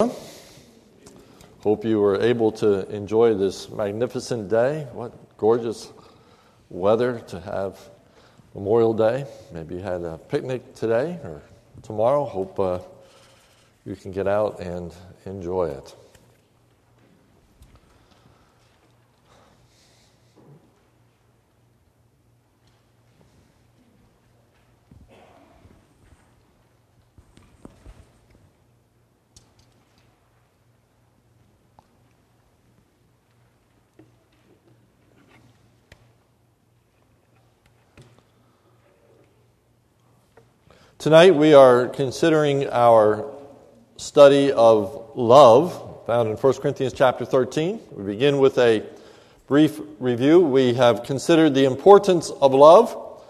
Hope you were able to enjoy this magnificent day. What gorgeous weather to have Memorial Day. Maybe you had a picnic today or tomorrow. Hope uh, you can get out and enjoy it. Tonight we are considering our study of love found in 1 Corinthians chapter 13. We begin with a brief review. We have considered the importance of love.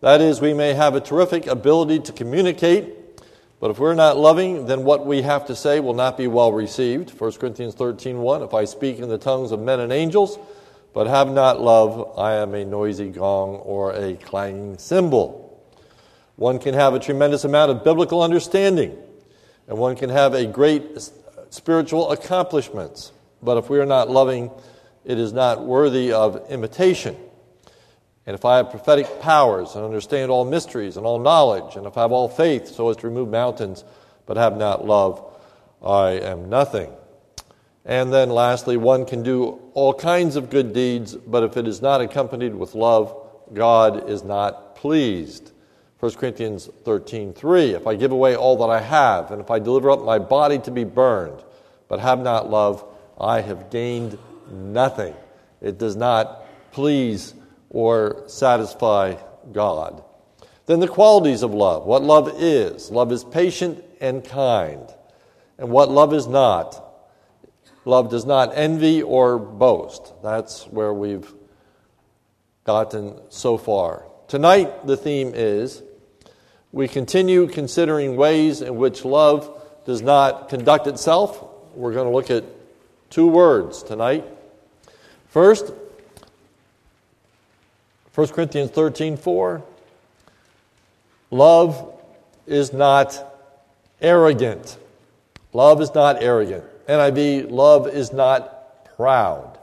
That is, we may have a terrific ability to communicate, but if we're not loving, then what we have to say will not be well received. 1 Corinthians 13 1, if I speak in the tongues of men and angels, but have not love, I am a noisy gong or a clanging cymbal. One can have a tremendous amount of biblical understanding, and one can have a great spiritual accomplishments. But if we are not loving, it is not worthy of imitation. And if I have prophetic powers and understand all mysteries and all knowledge, and if I have all faith so as to remove mountains, but have not love, I am nothing. And then lastly, one can do all kinds of good deeds, but if it is not accompanied with love, God is not pleased. 1 Corinthians 13, 3. If I give away all that I have, and if I deliver up my body to be burned, but have not love, I have gained nothing. It does not please or satisfy God. Then the qualities of love. What love is. Love is patient and kind. And what love is not. Love does not envy or boast. That's where we've gotten so far. Tonight, the theme is we continue considering ways in which love does not conduct itself. We're going to look at two words tonight. First, 1 Corinthians 13 4. Love is not arrogant. Love is not arrogant. NIV, love is not proud.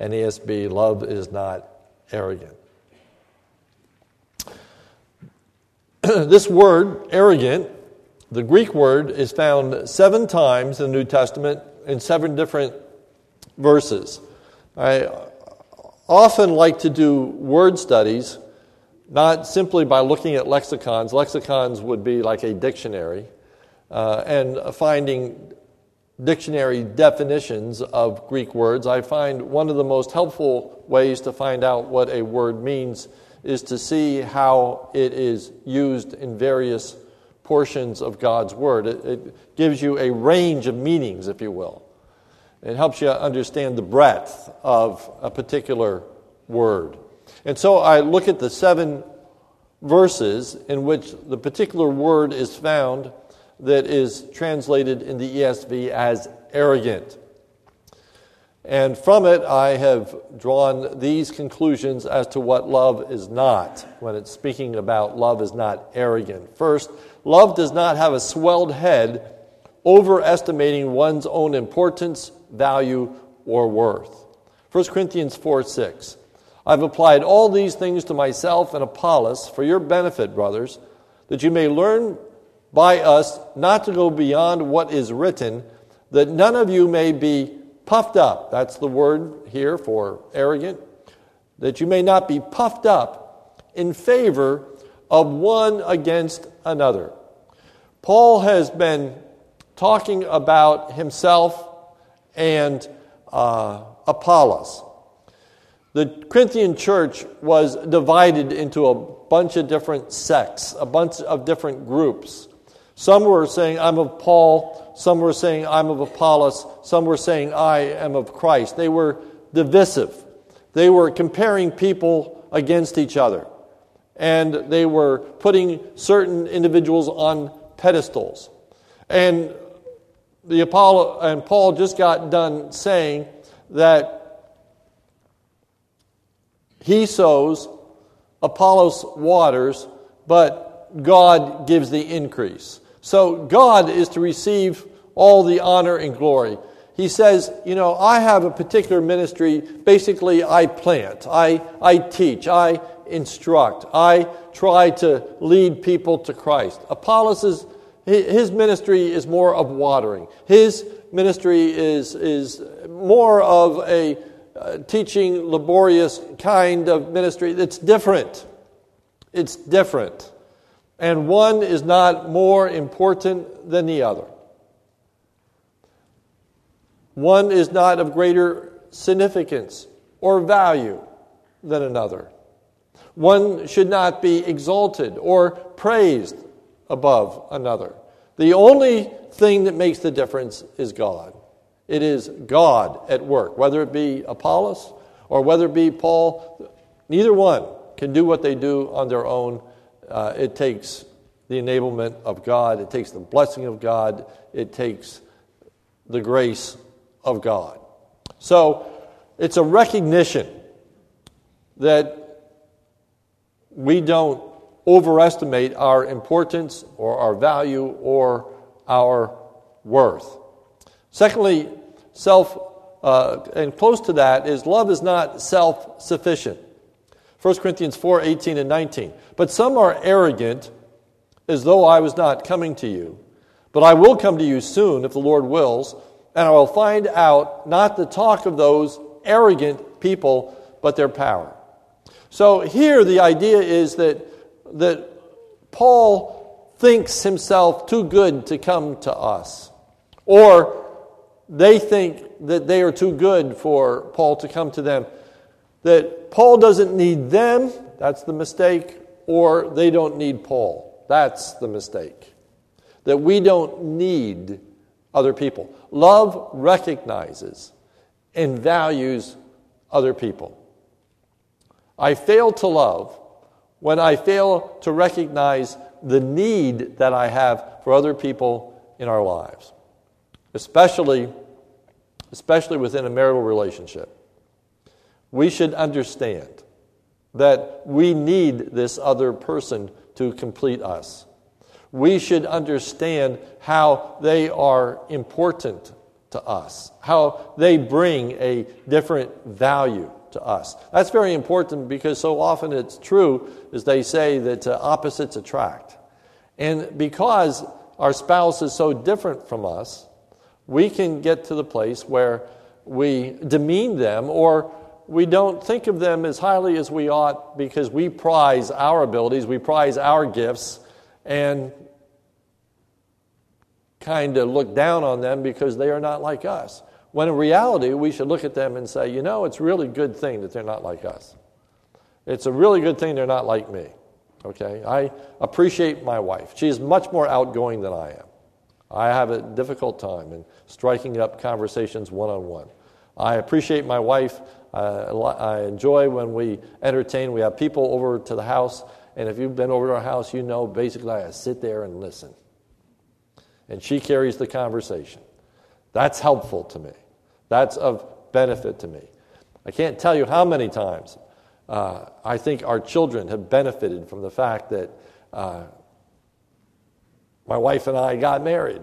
NASB, love is not arrogant. this word, arrogant, the Greek word is found seven times in the New Testament in seven different verses. I often like to do word studies, not simply by looking at lexicons. Lexicons would be like a dictionary, uh, and finding dictionary definitions of Greek words. I find one of the most helpful ways to find out what a word means is to see how it is used in various portions of God's Word. It, it, gives you a range of meanings, if you will. It helps you understand the breadth of a particular word. And so I look at the seven verses in which the particular word is found that is translated in the ESV as arrogant. And from it, I have drawn these conclusions as to what love is not when it's speaking about love is not arrogant. First, love does not have a swelled head overestimating one's own importance, value, or worth. 1 Corinthians 4 6. I've applied all these things to myself and Apollos for your benefit, brothers, that you may learn by us not to go beyond what is written, that none of you may be puffed up. That's the word here for arrogant. That you may not be puffed up in favor of one against another. Paul has been talking about himself and uh, Apollos. The Corinthian church was divided into a bunch of different sects, a bunch of different groups. Some were saying, I'm of Paul. Some were saying, I'm of Apollos. Some were saying, I am of Christ. They were divisive. They were comparing people against each other. And they were putting certain individuals on pedestals. And the Apollo and Paul just got done saying that he sows, Apollos waters, but God gives the increase. So God is to receive all the honor and glory. He says, You know, I have a particular ministry. Basically, I plant, I, I teach, I instruct, I try to lead people to Christ. Apollos is, his ministry is more of watering. His ministry is, is more of a uh, teaching, laborious kind of ministry. It's different. It's different. And one is not more important than the other. One is not of greater significance or value than another. One should not be exalted or praised above another. The only thing that makes the difference is God. It is God at work, whether it be Apollos or whether it be Paul. Neither one can do what they do on their own. Uh, it takes the enablement of God, it takes the blessing of God, it takes the grace of God. So it's a recognition that we don't overestimate our importance or our value or our worth. Secondly, self, uh, and close to that is love is not self sufficient. 1 Corinthians 4 18 and 19. But some are arrogant, as though I was not coming to you. But I will come to you soon, if the Lord wills, and I will find out not the talk of those arrogant people, but their power. So here the idea is that, that Paul thinks himself too good to come to us. Or they think that they are too good for Paul to come to them. That Paul doesn't need them, that's the mistake, or they don't need Paul. That's the mistake. That we don't need other people. Love recognizes and values other people. I fail to love when I fail to recognize the need that I have for other people in our lives, especially, especially within a marital relationship. We should understand that we need this other person to complete us we should understand how they are important to us, how they bring a different value to us. That's very important because so often it's true, as they say, that uh, opposites attract. And because our spouse is so different from us, we can get to the place where we demean them or we don't think of them as highly as we ought because we prize our abilities, we prize our gifts, and kind of look down on them because they are not like us. When in reality, we should look at them and say, you know, it's a really good thing that they're not like us. It's a really good thing they're not like me. Okay? I appreciate my wife. She is much more outgoing than I am. I have a difficult time in striking up conversations one on one. I appreciate my wife. Uh, I enjoy when we entertain. We have people over to the house, and if you've been over to our house, you know basically I sit there and listen and she carries the conversation. That's helpful to me. That's of benefit to me. I can't tell you how many times uh, I think our children have benefited from the fact that uh, my wife and I got married.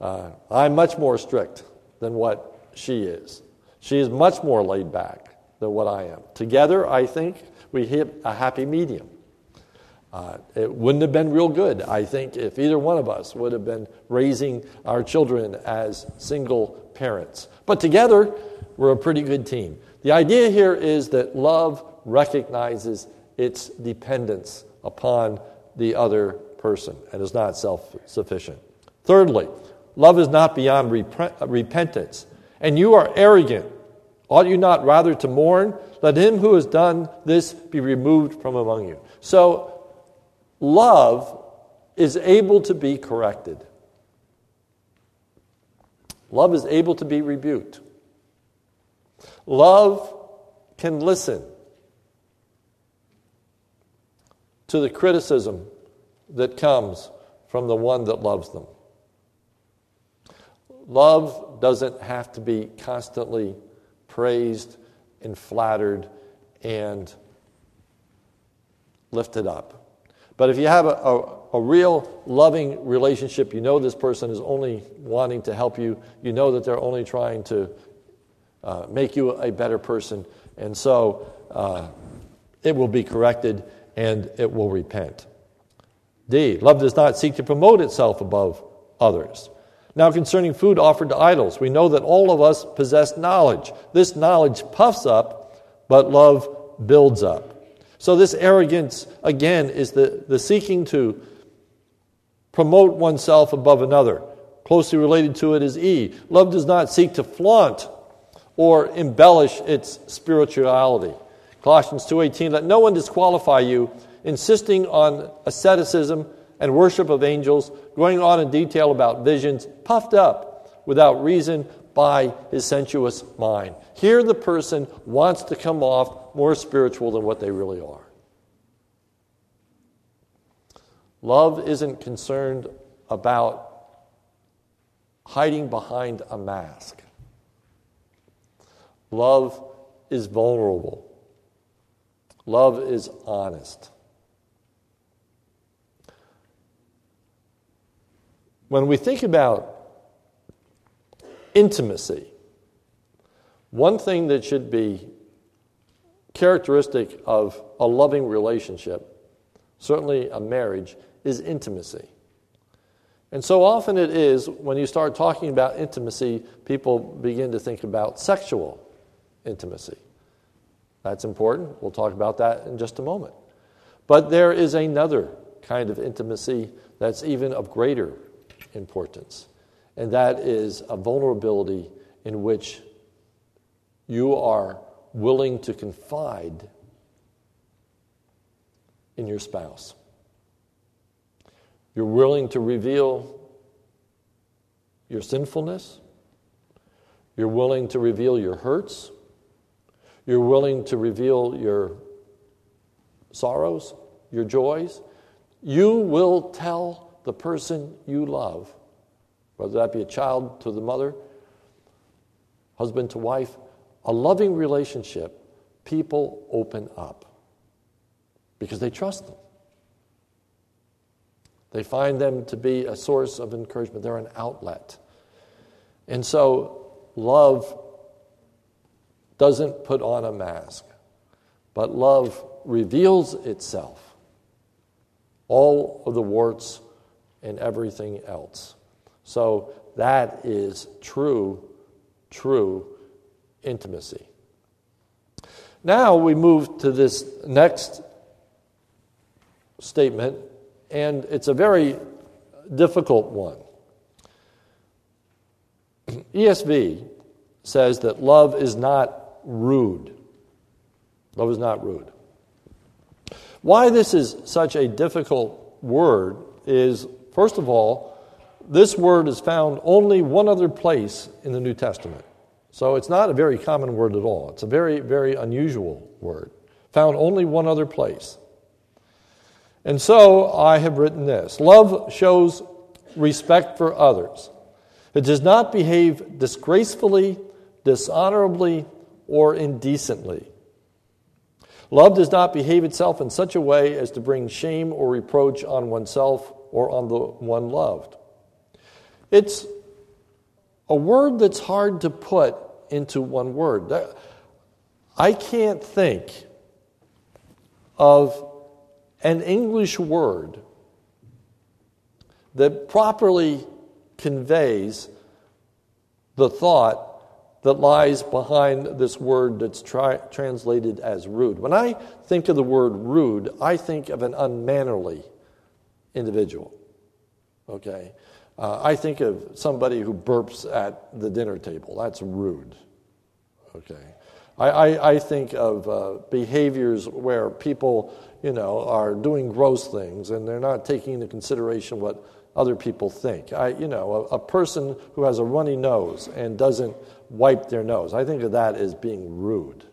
Uh, I'm much more strict than what she is. She is much more laid back than what I am. Together, I think we hit a happy medium. Uh, it wouldn't have been real good, I think, if either one of us would have been raising our children as single parents. But together, we're a pretty good team. The idea here is that love recognizes its dependence upon the other person and is not self sufficient. Thirdly, love is not beyond rep- repentance. And you are arrogant. Ought you not rather to mourn? Let him who has done this be removed from among you. So, Love is able to be corrected. Love is able to be rebuked. Love can listen to the criticism that comes from the one that loves them. Love doesn't have to be constantly praised and flattered and lifted up. But if you have a, a, a, real loving relationship, you know this person is only wanting to help you, you know that they're only trying to uh, make you a better person, and so uh, it will be corrected and it will repent. D. Love does not seek to promote itself above others. Now, concerning food offered to idols, we know that all of us possess knowledge. This knowledge puffs up, but love builds up. So, this arrogance, again, is the, the seeking to promote oneself above another. Closely related to it is E. Love does not seek to flaunt or embellish its spirituality. Colossians 2:18 let no one disqualify you insisting on asceticism and worship of angels, going on in detail about visions, puffed up without reason by his sensuous mind. Here, the person wants to come off more spiritual than what they really are. Love isn't concerned about hiding behind a mask. Love is vulnerable. Love is honest. When we think about intimacy, one thing that should be characteristic of a loving relationship, certainly a marriage, is intimacy. And so often it is when you start talking about intimacy, people begin to think about sexual intimacy. That's important. We'll talk about that in just a moment. But there is another kind of intimacy that's even of greater importance, and that is a vulnerability in which you are willing to confide in your spouse. You're willing to reveal your sinfulness. You're willing to reveal your hurts. You're willing to reveal your sorrows, your joys. You will tell the person you love, whether that be a child to the mother, husband to wife, a loving relationship, people open up because they trust them. They find them to be a source of encouragement, they're an outlet. And so, love doesn't put on a mask, but love reveals itself, all of the warts and everything else. So that is true, true intimacy. Now we move to this next statement, and it's a very difficult one. ESV says that love is not rude. Love is not rude. Why this is such a difficult word is, first of all, this word is found only one other place in the New Testament. So it's not a very common word at all. It's a very, very unusual word, found only one other place. And so I have written this Love shows respect for others. It does not behave disgracefully, dishonorably, or indecently. Love does not behave itself in such a way as to bring shame or reproach on oneself or on the one loved. It's a word that's hard to put into one word. I can't think of an English word that properly conveys the thought that lies behind this word that's tri- translated as rude. When I think of the word rude, I think of an unmannerly individual. Okay? Uh, I think of somebody who burps at the dinner table. That's rude. Okay? I, I, I think of uh, behaviors where people, you know, are doing gross things and they're not taking into consideration what other people think. I, you know, a, a person who has a runny nose and doesn't wipe their nose. I think of that as being rude.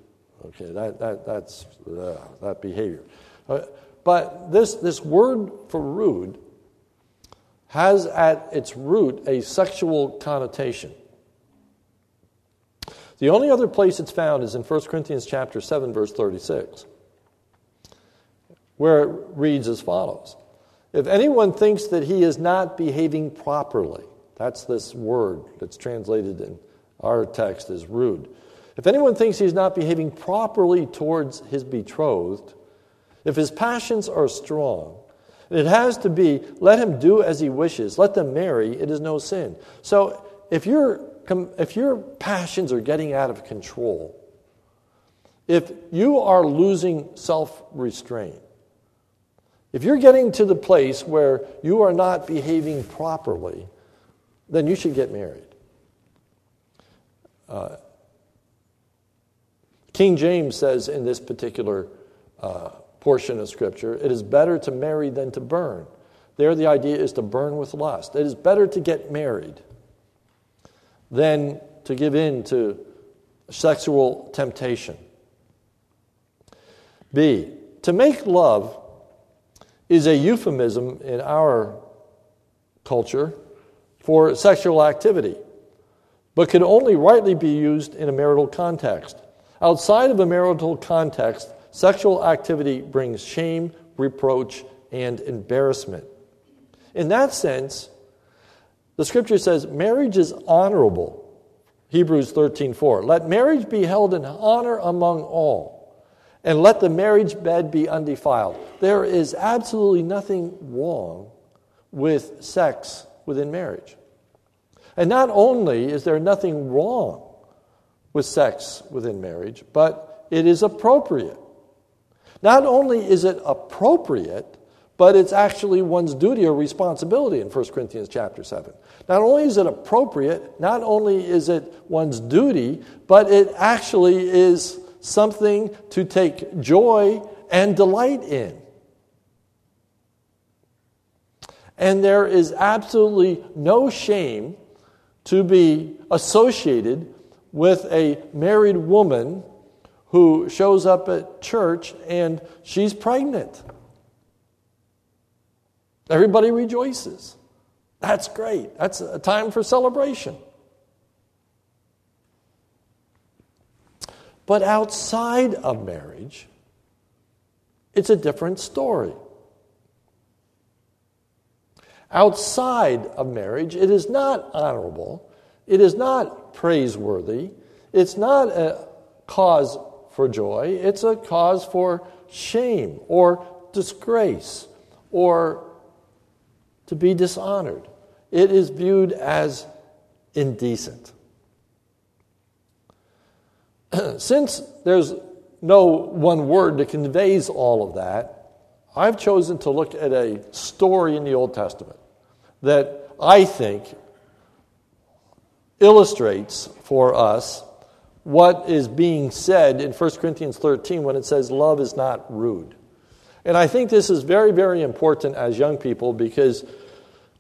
Okay, that, that, that's uh, that behavior. Uh, but this, this word for rude has at its root a sexual connotation. The only other place it's found is in 1 Corinthians chapter 7 verse 36. where it reads as follows If anyone thinks that he is not behaving properly, that's this word that's translated in our text as rude. If anyone thinks he's not behaving properly towards his betrothed, if his passions are strong, it has to be let him do as he wishes, let them marry, it is no sin. So if, you if your passions are getting out of control, if you are losing self restraint, if you're getting to the place where you are not behaving properly, then you should get married. Uh, King James says in this particular uh, portion of Scripture, it is better to marry than to burn. There, the idea is to burn with lust. It is better to get married than to give in to sexual temptation. B, to make love is a euphemism in our culture for sexual activity, but can only rightly be used in a marital context. Outside of a marital context, sexual activity brings shame, reproach, and embarrassment. In that sense, the scripture says marriage is honorable. Hebrews 13:4. Let marriage be held in honor among all, and let the marriage bed be undefiled. There is absolutely nothing wrong with sex within marriage. And not only is there nothing wrong with sex within marriage, but it is appropriate. Not only is it appropriate, but it's actually one's duty or responsibility in 1 Corinthians chapter 7. Not only is it appropriate, not only is it one's duty, but it actually is something to take joy and delight in. And there is absolutely no shame to be associated with a married woman who shows up at church and she's pregnant. Everybody rejoices. That's great. That's a time for celebration. But outside of marriage, it's a different story. Outside of marriage, it is not honorable, it is not praiseworthy, it's not a cause for joy, it's a cause for shame or disgrace or to be dishonored. It is viewed as indecent. Since there's no one word that conveys all of that, I've chosen to look at a story in the Old Testament that I think illustrates for us what is being said in 1 Corinthians 13 when it says love is not rude. And I think this is very, very important as young people because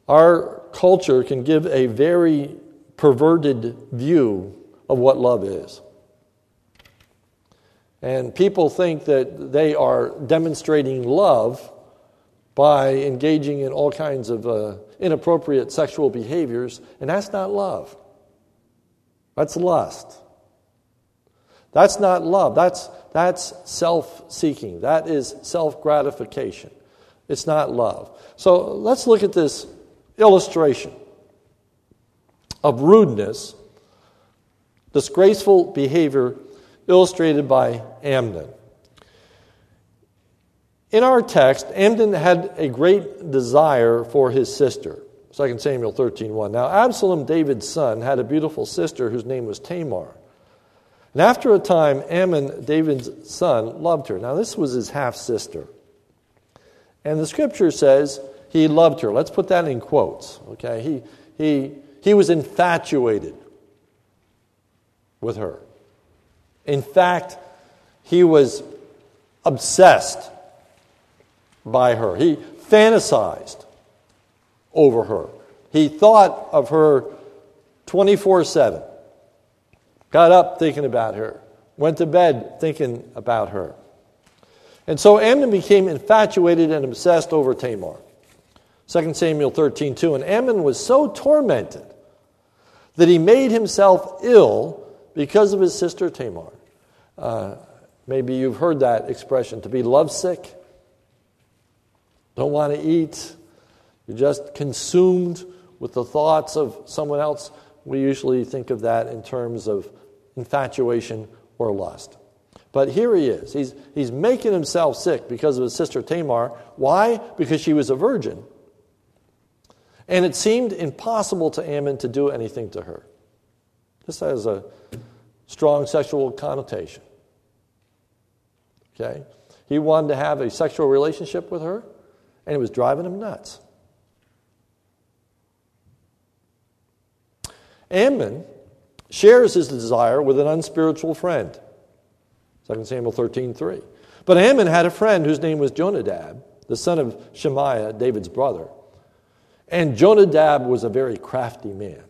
our culture can give a very perverted view of what love is. And people think that they are demonstrating love by engaging in all kinds of uh, inappropriate sexual behaviors, and that's not love. That's lust. That's not love. That's, that's self seeking. That is self gratification. It's not love. So let's look at this illustration of rudeness, disgraceful behavior illustrated by Amnon. In our text, Amnon had a great desire for his sister. 2 Samuel 13:1. Now Absalom, David's son, had a beautiful sister whose name was Tamar. And after a time, Amnon, David's son, loved her. Now, this was his half sister. And the scripture says he loved her. Let's put that in quotes, okay? He, he, he was infatuated with her. In fact, he was obsessed by her. He fantasized over her. He thought of her 24 7. Got up thinking about her, went to bed thinking about her. And so Amnon became infatuated and obsessed over Tamar. 2 Samuel 13, 2. And Amnon was so tormented that he made himself ill because of his sister Tamar. Uh, maybe you've heard that expression, to be lovesick. don't want to eat, you're just consumed with the thoughts of someone else, we usually think of that in terms of infatuation or lust. But here he is. He's, he's making himself sick because of his sister Tamar. Why? Because she was a virgin. And it seemed impossible to Amnon to do anything to her. This has a strong sexual connotation. Okay? He wanted to have a sexual relationship with her, and it was driving him nuts. Amnon shares his desire with an unspiritual friend. 2 Samuel 13 3. But Amnon had a friend whose name was Jonadab, the son of Shemaiah, David's brother. And Jonadab was a very crafty man.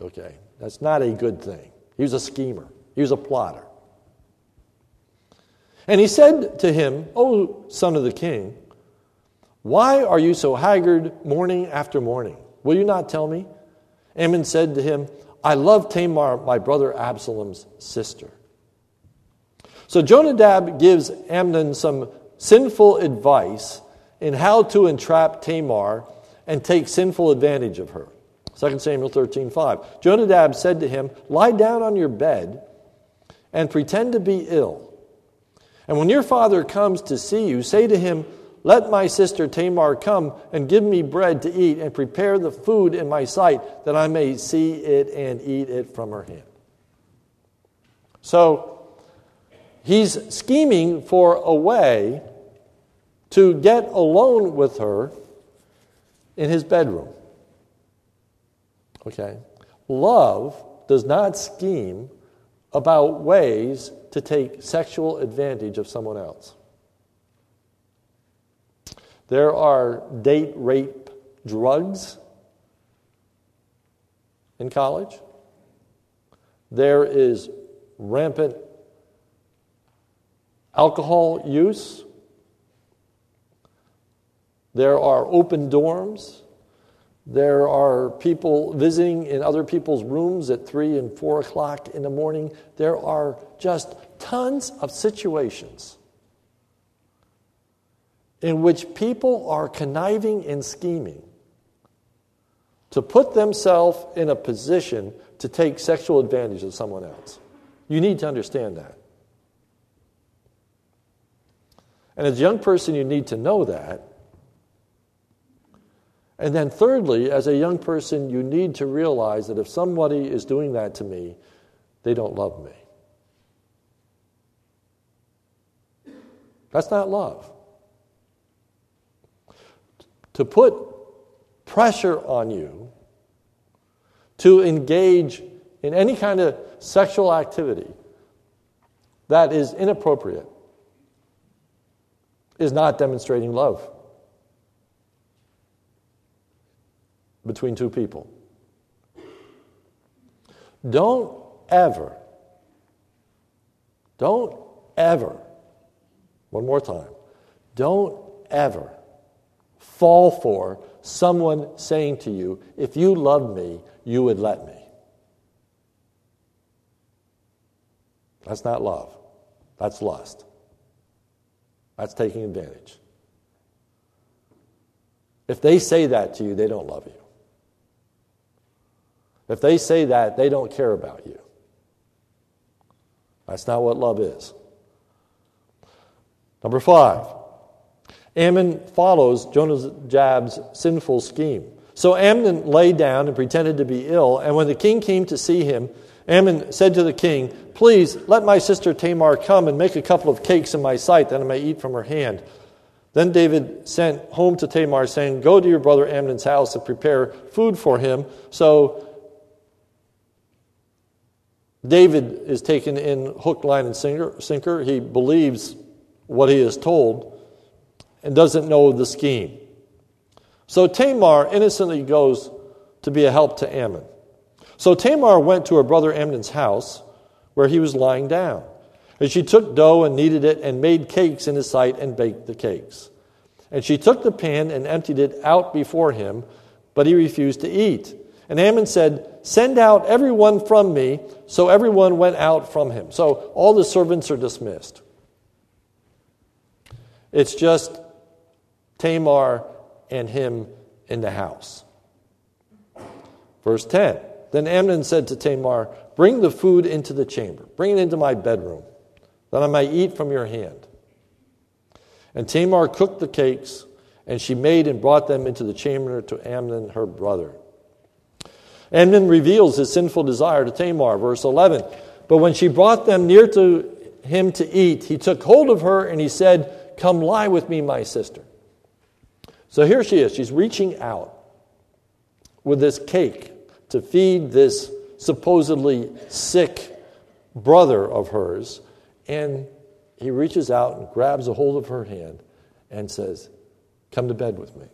Okay, that's not a good thing. He was a schemer, he was a plotter. And he said to him, O son of the king, why are you so haggard morning after morning? Will you not tell me? Amnon said to him, I love Tamar, my brother Absalom's sister. So Jonadab gives Amnon some sinful advice in how to entrap Tamar and take sinful advantage of her. 2 Samuel 13 5. Jonadab said to him, Lie down on your bed and pretend to be ill. And when your father comes to see you, say to him, let my sister Tamar come and give me bread to eat and prepare the food in my sight that I may see it and eat it from her hand. So he's scheming for a way to get alone with her in his bedroom. Okay? Love does not scheme about ways to take sexual advantage of someone else. There are date rape drugs in college. There is rampant alcohol use. There are open dorms. There are people visiting in other people's rooms at 3 and 4 o'clock in the morning. There are just tons of situations in which people are conniving and scheming to put themselves in a position to take sexual advantage of someone else. You need to understand that. And as a young person, you need to know that. And then, thirdly, as a young person, you need to realize that if somebody is doing that to me, they don't love me. That's not love to put pressure on you to engage in any kind of sexual activity that is inappropriate is not demonstrating love between two people. Don't ever, don't ever, one more time, don't ever fall for someone saying to you, If you loved me, you would let me. That's not love, that's lust. That's taking advantage. If they say that to you, they don't love you. If they say that, they don't care about you. That's not what love is. Number five, Amnon follows Jonadab's sinful scheme. So Amnon lay down and pretended to be ill, and when the king came to see him, Amnon said to the king, Please let my sister Tamar come and make a couple of cakes in my sight that I may eat from her hand. Then David sent home to Tamar, saying, Go to your brother Amnon's house and prepare food for him. So David is taken in hook, line, and sinker. He believes what he is told and doesn't know the scheme. So Tamar innocently goes to be a help to Amnon. So Tamar went to her brother Amnon's house where he was lying down. And she took dough and kneaded it and made cakes in his sight and baked the cakes. And she took the pan and emptied it out before him, but he refused to eat. And Amnon said, Send out everyone from me. So everyone went out from him. So all the servants are dismissed. It's just Tamar and him in the house. Verse 10 Then Amnon said to Tamar, Bring the food into the chamber, bring it into my bedroom, that I may eat from your hand. And Tamar cooked the cakes, and she made and brought them into the chamber to Amnon, her brother. Amnon reveals his sinful desire to Tamar, verse 11. But when she brought them near to him to eat, he took hold of her and he said, Come lie with me, my sister. So here she is. She's reaching out with this cake to feed this supposedly sick brother of hers. And he reaches out and grabs a hold of her hand and says, Come to bed with me.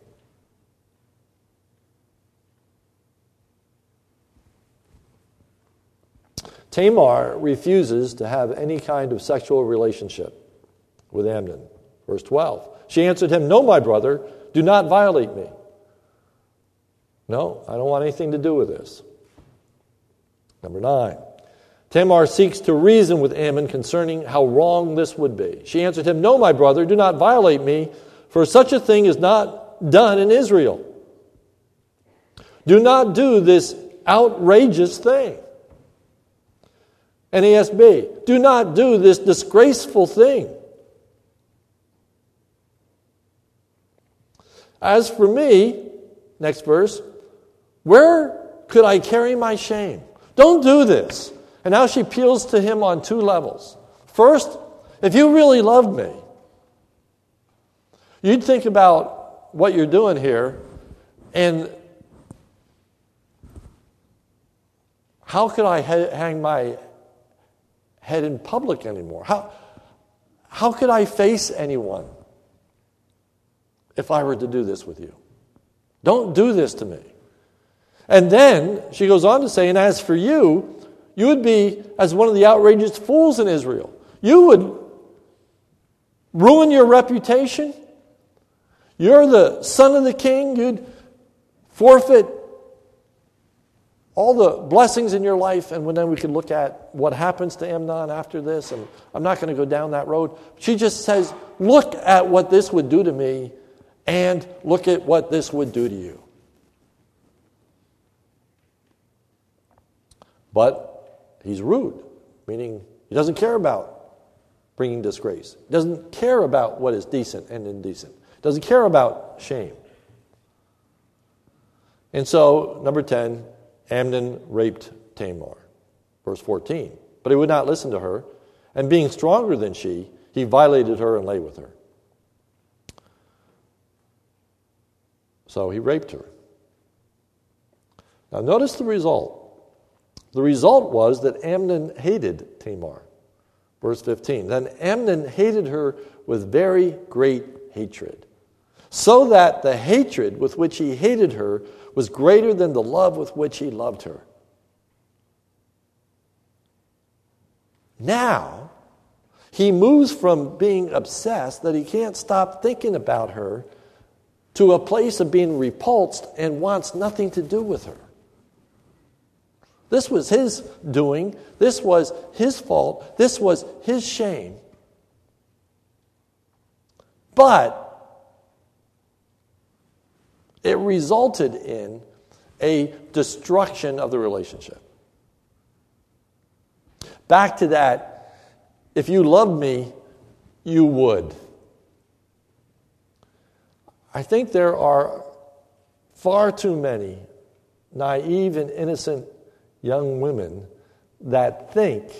Tamar refuses to have any kind of sexual relationship with Amnon. Verse 12. She answered him, No, my brother, do not violate me. No, I don't want anything to do with this. Number nine. Tamar seeks to reason with Amnon concerning how wrong this would be. She answered him, No, my brother, do not violate me, for such a thing is not done in Israel. Do not do this outrageous thing. NASB, do not do this disgraceful thing. As for me, next verse, where could I carry my shame? Don't do this. And now she appeals to him on two levels. First, if you really loved me, you'd think about what you're doing here and how could I hang my head in public anymore? How, how could I face anyone if I were to do this with you? Don't do this to me. And then she goes on to say, and as for you, you would be as one of the outrageous fools in Israel. You would ruin your reputation. You're the son of the king. You'd forfeit all the blessings in your life, and then we can look at what happens to Amnon after this. And I'm not going to go down that road. She just says, Look at what this would do to me, and look at what this would do to you. But he's rude, meaning he doesn't care about bringing disgrace. He doesn't care about what is decent and indecent. He doesn't care about shame. And so, number 10, Amnon raped Tamar. Verse 14. But he would not listen to her, and being stronger than she, he violated her and lay with her. So he raped her. Now, notice the result. The result was that Amnon hated Tamar. Verse 15. Then Amnon hated her with very great hatred, so that the hatred with which he hated her was greater than the love with which he loved her. Now, he moves from being obsessed that he can't stop thinking about her to a place of being repulsed and wants nothing to do with her. This was his doing. This was his fault. This was his shame. But it resulted in a destruction of the relationship. Back to that, if you loved me, you would. I think there are far too many naive and innocent young women that think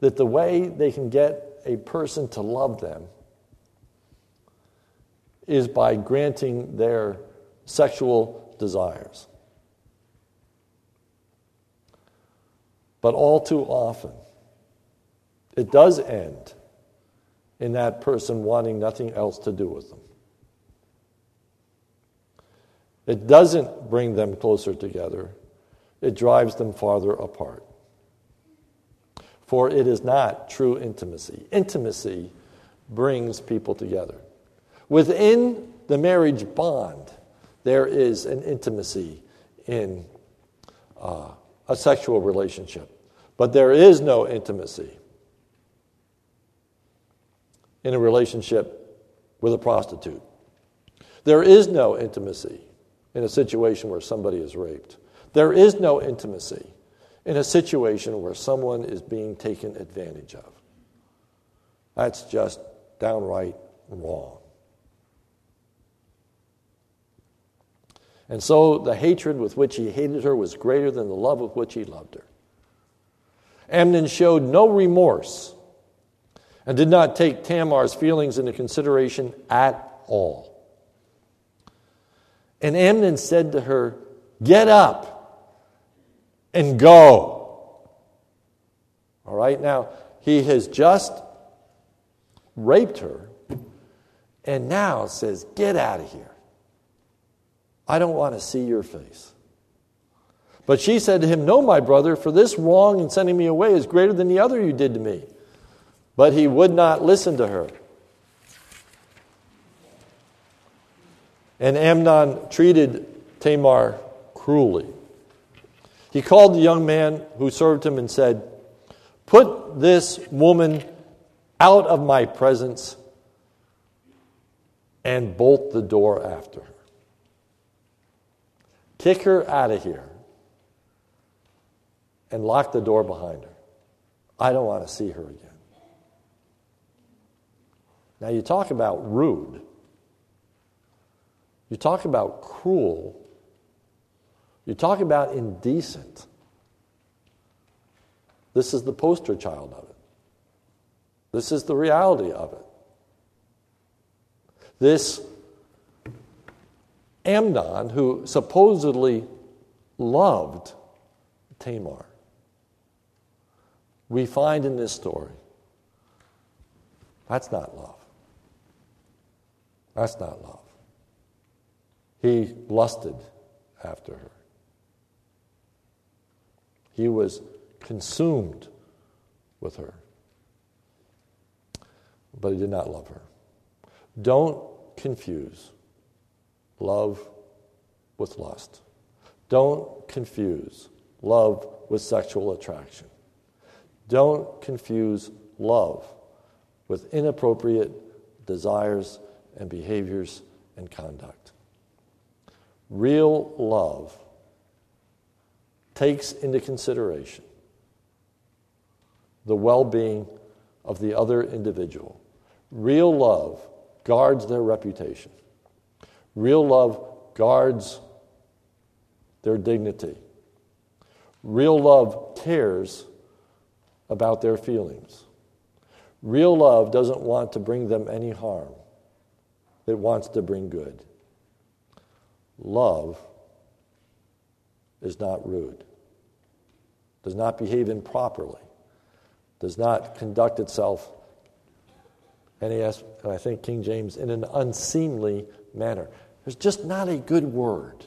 that the way they can get a person to love them is by granting their sexual desires. But all too often, it does end in that person wanting nothing else to do with them. It doesn't bring them closer together, it drives them farther apart. For it is not true intimacy. Intimacy brings people together. Within the marriage bond, there is an intimacy in uh, a sexual relationship. But there is no intimacy in a relationship with a prostitute. There is no intimacy in a situation where somebody is raped. There is no intimacy in a situation where someone is being taken advantage of. That's just downright wrong. And so the hatred with which he hated her was greater than the love with which he loved her. Amnon showed no remorse and did not take Tamar's feelings into consideration at all. And Amnon said to her, Get up and go. All right, now he has just raped her and now says, Get out of here. I don't want to see your face. But she said to him, No, my brother, for this wrong in sending me away is greater than the other you did to me. But he would not listen to her. And Amnon treated Tamar cruelly. He called the young man who served him and said, Put this woman out of my presence and bolt the door after her. Kick her out of here and lock the door behind her. I don't want to see her again. Now, you talk about rude. You talk about cruel. You talk about indecent. This is the poster child of it. This is the reality of it. This Amnon, who supposedly loved Tamar, we find in this story that's not love. That's not love. He lusted after her. He was consumed with her. But he did not love her. Don't confuse love with lust. Don't confuse love with sexual attraction. Don't confuse love with inappropriate desires and behaviors and conduct. Real love takes into consideration the well being of the other individual. Real love guards their reputation. Real love guards their dignity. Real love cares about their feelings. Real love doesn't want to bring them any harm, it wants to bring good. Love is not rude, does not behave improperly, does not conduct itself, NAS, and I think King James, in an unseemly manner. There's just not a good word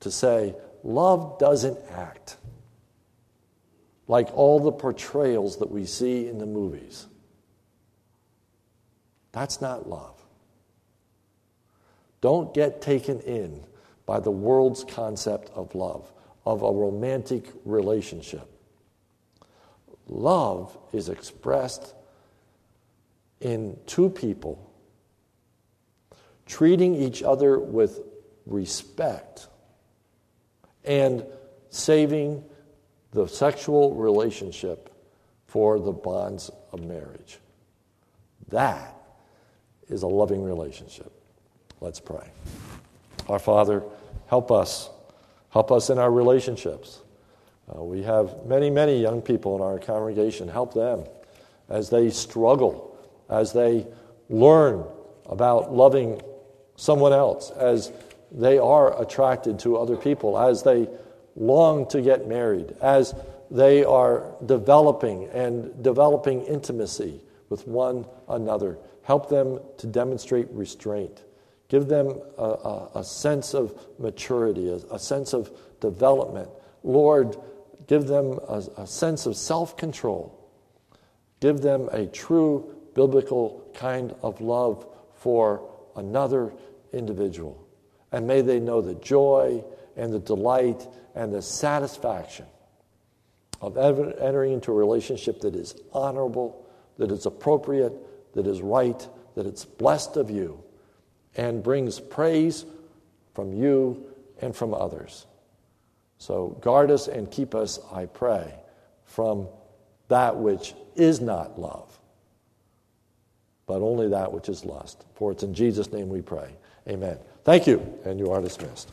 to say, love doesn't act like all the portrayals that we see in the movies. That's not love. Don't get taken in by the world's concept of love, of a romantic relationship. Love is expressed in two people treating each other with respect and saving the sexual relationship for the bonds of marriage. That is a loving relationship. Let's pray. Our Father, help us. Help us in our relationships. Uh, we have many, many young people in our congregation. Help them as they struggle, as they learn about loving someone else, as they are attracted to other people, as they long to get married, as they are developing and developing intimacy with one another. Help them to demonstrate restraint. Give them a, a, a sense of maturity, a, a, sense of development. Lord, give them a sense of self control. Give them a true biblical kind of love for another individual. And may they know the joy and the delight and the satisfaction of entering into a relationship that is honorable, that is appropriate, that is right, that it's blessed of you, and brings praise from you and from others. So guard us and keep us, I pray, from that which is not love, but only that which is lust. For it's in Jesus' name we pray. Amen. Thank you, and you are dismissed.